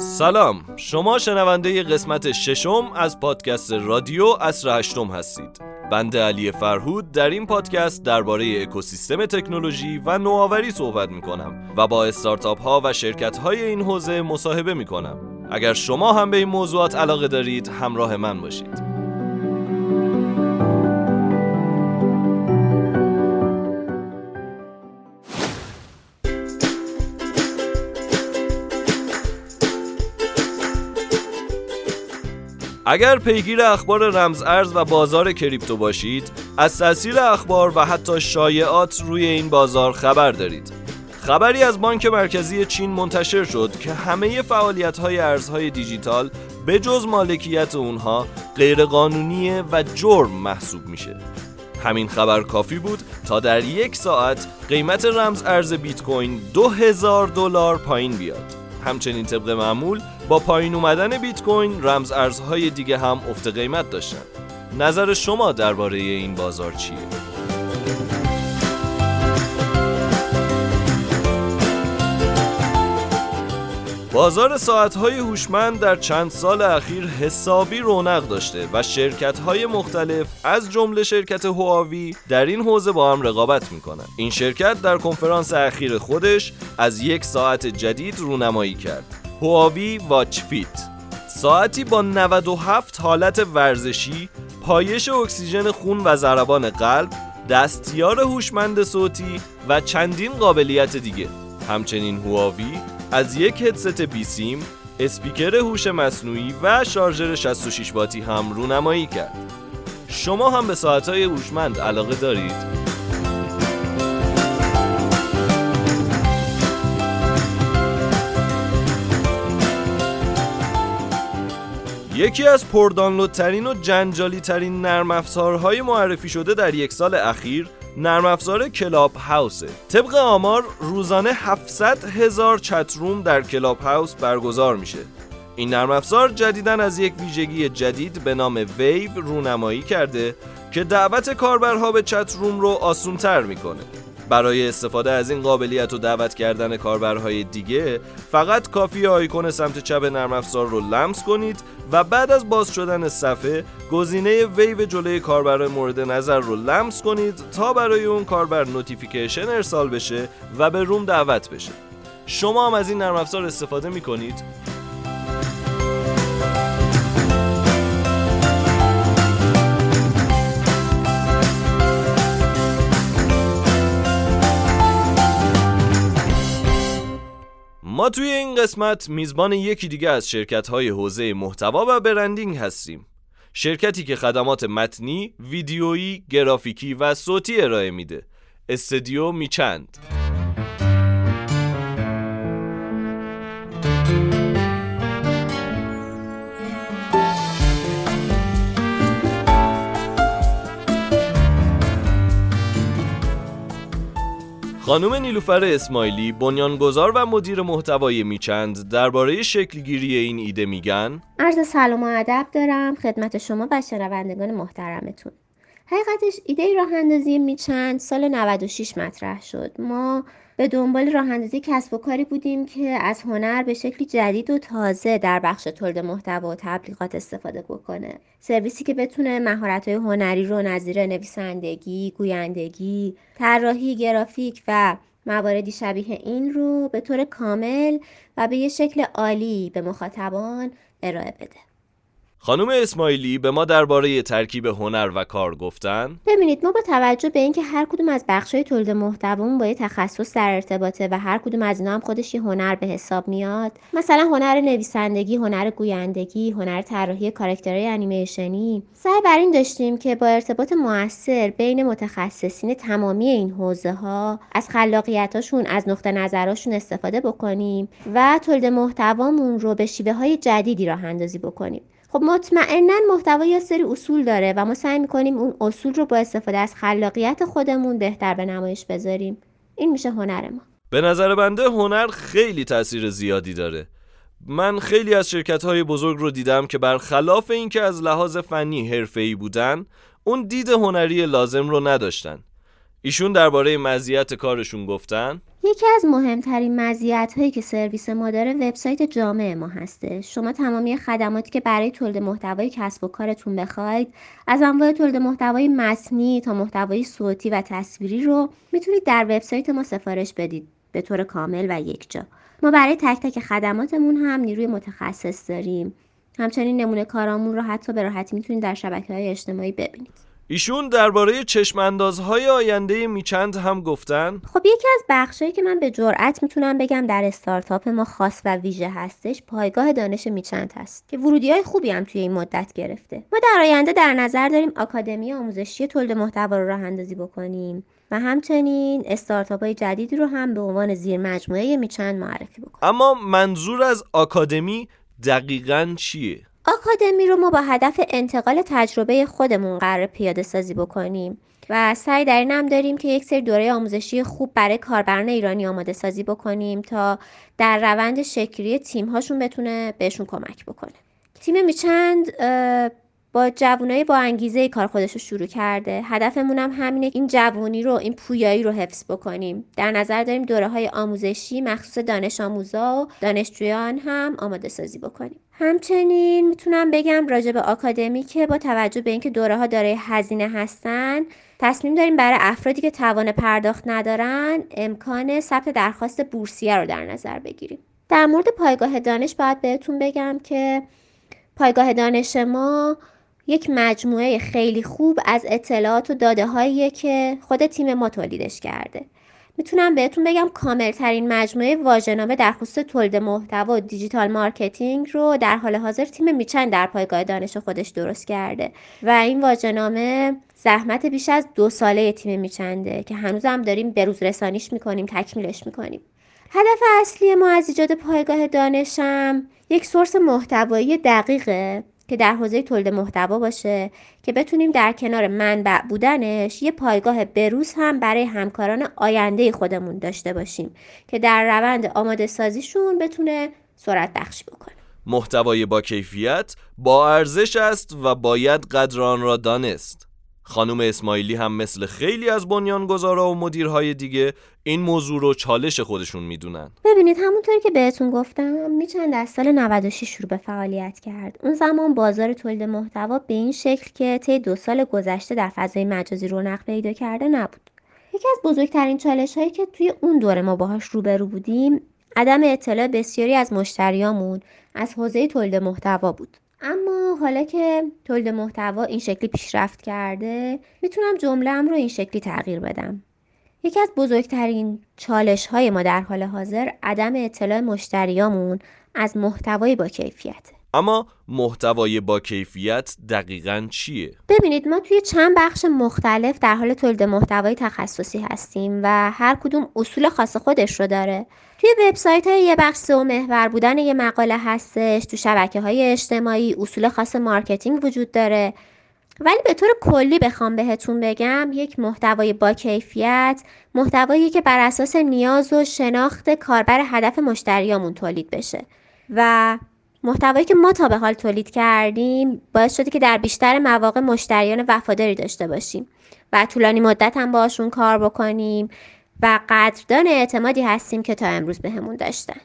سلام شما شنونده قسمت ششم از پادکست رادیو اصر هشتم هستید. بنده علی فرهود در این پادکست درباره اکوسیستم تکنولوژی و نوآوری صحبت می کنم و با استارتاپ ها و شرکت های این حوزه مصاحبه می کنم اگر شما هم به این موضوعات علاقه دارید همراه من باشید. اگر پیگیر اخبار رمز ارز و بازار کریپتو باشید از تاثیر اخبار و حتی شایعات روی این بازار خبر دارید. خبری از بانک مرکزی چین منتشر شد که همه فعالیت های ارزهای دیجیتال به جز مالکیت اونها غیرقانونیه و جرم محسوب میشه. همین خبر کافی بود تا در یک ساعت قیمت رمز ارز بیت کوین 2000 دلار پایین بیاد. همچنین طبق معمول با پایین اومدن بیت کوین رمز ارزهای دیگه هم افت قیمت داشتن نظر شما درباره این بازار چیه؟ بازار ساعتهای هوشمند در چند سال اخیر حسابی رونق داشته و شرکت‌های مختلف از جمله شرکت هواوی در این حوزه با هم رقابت می‌کنند. این شرکت در کنفرانس اخیر خودش از یک ساعت جدید رونمایی کرد. هواوی Watch Fit ساعتی با 97 حالت ورزشی، پایش اکسیژن خون و ضربان قلب، دستیار هوشمند صوتی و چندین قابلیت دیگه. همچنین هواوی از یک هدست بیسیم، اسپیکر هوش مصنوعی و شارژر 66 واتی هم رونمایی کرد. شما هم به ساعتهای هوشمند علاقه دارید؟ یکی از پردانلودترین و جنجالی ترین نرم افزارهای معرفی شده در یک سال اخیر نرم افزار کلاب هاوسه طبق آمار روزانه 700 هزار chat room در کلاب هاوس برگزار میشه. این نرم افزار جدیداً از یک ویژگی جدید به نام ویو رونمایی کرده که دعوت کاربرها به chat room رو آسونتر می‌کنه. برای استفاده از این قابلیت و دعوت کردن کاربرهای دیگه فقط کافیه آیکون سمت چپ نرم افزار رو لمس کنید و بعد از باز شدن صفحه گزینه ویو جلوی کاربر مورد نظر رو لمس کنید تا برای اون کاربر notification ارسال بشه و به room دعوت بشه شما هم از این نرم افزار استفاده می کنید؟ ما توی این قسمت میزبان یکی دیگه از شرکت های حوزه محتوا و برندینگ هستیم. شرکتی که خدمات متنی، ویدیویی، گرافیکی و صوتی ارائه میده. استدیو میچند. خانم نیلوفر اسماعیلی بنیانگذار و مدیر محتوای میچند درباره شکلگیری این ایده میگن؟ عرض سلام و ادب دارم. خدمت شما و شنوندگان محترمتون. حقیقتش ایده راه اندازی میچند سال 96 مطرح شد. ما به دنبال راه اندازی کسب و کاری بودیم که از هنر به شکلی جدید و تازه در بخش تولید محتوا و تبلیغات استفاده بکنه. سرویسی که بتونه مهارت‌های هنری رو نظیر نویسندگی گویندگی طراحی گرافیک و مواردی شبیه این رو به طور کامل و به یه شکل عالی به مخاطبان ارائه بده. خانم اسماعیلی به ما درباره ترکیب هنر و کار گفتن؟ ببینید ما با توجه به اینکه هر کدوم از بخش‌های تولید محتوامون با یه تخصص در ارتباطه و هر کدوم از اینا هم خودش یه هنر به حساب میاد مثلا هنر نویسندگی هنر گویندگی هنر طراحی کاراکترهای انیمیشنی سعی بر این داشتیم که با ارتباط موثر بین متخصصین تمامی این حوزه ها از خلاقیتاشون از نقطه نظراشون استفاده بکنیم و تولید محتوامون رو به شیوه های جدیدی راه اندازی بکنیم. خب مطمئنا محتوا یا سری اصول داره و ما سعی می‌کنیم اون اصول رو با استفاده از خلاقیت خودمون بهتر به نمایش بذاریم. این میشه هنر ما. به نظر بنده هنر خیلی تاثیر زیادی داره. من خیلی از شرکت های بزرگ رو دیدم که برخلاف اینکه از لحاظ فنی حرفه‌ای بودن اون دید هنری لازم رو نداشتن. ایشون درباره مزیت کارشون گفتن. یکی از مهمترین مزیت هایی که سرویس ما داره وبسایت جامع ما هسته. شما تمامی خدماتی که برای تولید محتوای کسب و کارتون بخواید از انواع تولید محتوای متنی تا محتوای صوتی و تصویری رو می‌تونید در وبسایت ما سفارش بدید به طور کامل و یکجا ما برای تک تک خدماتمون هم نیروی متخصص داریم. همچنین نمونه کارامون رو حتی به راحتی می‌تونید در شبکه های اجتماعی ببینید. ایشون درباره چشماندازهای آینده میچند هم گفتن خب یکی از بخشایی که من به جرئت می‌تونم بگم در استارتاپ ما خاص و ویژه هستش پایگاه دانش میچند هست که ورودی های خوبی هم توی این مدت گرفته. ما در آینده در نظر داریم آکادمی آموزشی تولید محتوا رو راه اندازی بکنیم و همچنین استارتاپ های جدیدی رو هم به عنوان زیر مجموعه میچند معرفی بکنیم. اما منظور از آکادمی دقیقا چیه؟ آکادمی رو ما با هدف انتقال تجربه خودمون قرار پیاده سازی بکنیم و سعی در این هم داریم که یک سری دوره آموزشی خوب برای کاربران ایرانی آماده سازی بکنیم تا در روند شکلی تیم هاشون بتونه بهشون کمک بکنه. تیم میچند با جوانای با انگیزه کار خودش رو شروع کرده. هدفمون هم همینه این جوونی رو این پویایی رو حفظ بکنیم. در نظر داریم دوره های آموزشی مخصوص دانش آموزا و دانشجویان هم آماده سازی بکنیم. همچنین می‌تونم بگم راجع به آکادمی که با توجه به اینکه دوره ها داره هزینه هستن تصمیم داریم برای افرادی که توان پرداخت ندارن امکان ثبت درخواست بورسیه رو در نظر بگیریم. در مورد پایگاه دانش باید بهتون بگم که پایگاه دانش ما یک مجموعه خیلی خوب از اطلاعات و داده هاییه که خود تیم ما تولیدش کرده. می‌تونم بهتون بگم کامل ترین مجموعه واژه‌نامه در خصوص تولید محتوا و digital marketing رو در حال حاضر تیم میچن در پایگاه دانش خودش درست کرده و این واژه‌نامه زحمت بیش از دو ساله تیم میچنده که هنوزم داریم بروز رسانیش می‌کنیم تکمیلش می‌کنیم. هدف اصلی ما از ایجاد پایگاه دانشم یک سورس محتوایی دقیقه که در حوزه تولید محتوا باشه که بتونیم در کنار منبع بودنش یه پایگاه بروز هم برای همکاران آینده خودمون داشته باشیم که در روند آماده سازیشون بتونه سرعت بخشی بکنه. محتوای با کیفیت با ارزش است و باید قدر آن را دانست. خانم اسماعیلی هم مثل خیلی از بنیانگذارا و مدیرهای دیگه این موضوع رو چالش خودشون می‌دونن. ببینید همونطوری که بهتون گفتم میچند از سال 96 شروع به فعالیت کرد. اون زمان بازار تولید محتوا به این شکل که طی دو سال گذشته در فضای مجازی رونق پیدا کرده نبود. یکی از بزرگترین چالش هایی که توی اون دوره ما باهاش روبرو بودیم عدم اطلاع بسیاری از مشتریامون از حوزه تولید محتوا بود. اما حالا که تولید محتوا این شکلی پیشرفت کرده می‌تونم جملهام رو این شکلی تغییر بدم. یکی از بزرگترین چالش های ما در حال حاضر عدم اطلاع مشتریامون از محتوای با کیفیته. اما محتوای با کیفیت دقیقا چیه؟ ببینید ما توی چند بخش مختلف در حال تولید محتوای تخصصی هستیم و هر کدوم اصول خاص خودش رو داره. توی وبسایت ها یه بخش SEO محور بودن یه مقاله هستش تو شبکه های اجتماعی اصول خاص marketing وجود داره. ولی به طور کلی بخوام بهتون بگم یک محتوای با کیفیت محتوایی که بر اساس نیاز و شناخت کاربر هدف مشتریامون تولید بشه. و محتوایی که ما تا به حال تولید کردیم باعث شده که در بیشتر مواقع مشتریان وفاداری داشته باشیم و طولانی مدت هم باشون کار بکنیم و قدردان اعتمادی هستیم که تا امروز بهمون به داشتن.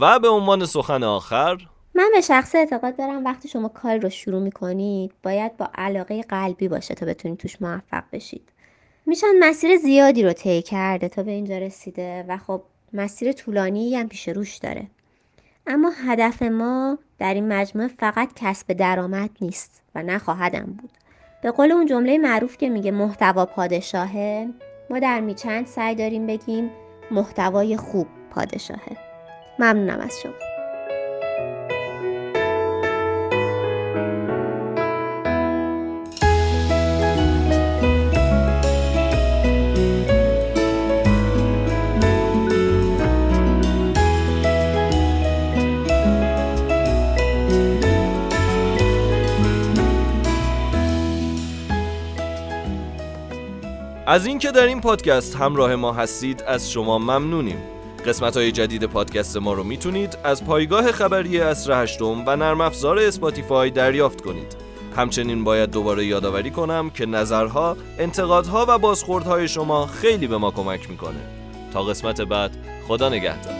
و به عنوان سخن آخر من به شخص اعتقاد دارم وقتی شما کار رو شروع می‌کنید باید با علاقه قلبی باشه تا بتونید توش موفق بشید. میشن مسیر زیادی رو طی کرده تا به اینجا رسیده و خب مسیر طولانی هم پیش روش داره. اما هدف ما در این مجموعه فقط کسب درآمد نیست و نخواهدم بود. به قول اون جمله معروف که میگه محتوا پادشاهه ما در میچند سعی داریم بگیم محتوای خوب پادشاهه. ممنونم از شما. از اینکه در این پادکست همراه ما هستید از شما ممنونیم. قسمت های جدید پادکست ما رو می‌تونید از پایگاه خبری اصر هشتم و نرم افزار اسپاتیفای دریافت کنید. همچنین باید دوباره یادآوری کنم که نظرها، انتقادها و بازخوردهای شما خیلی به ما کمک می‌کنه. تا قسمت بعد خدا نگهدار.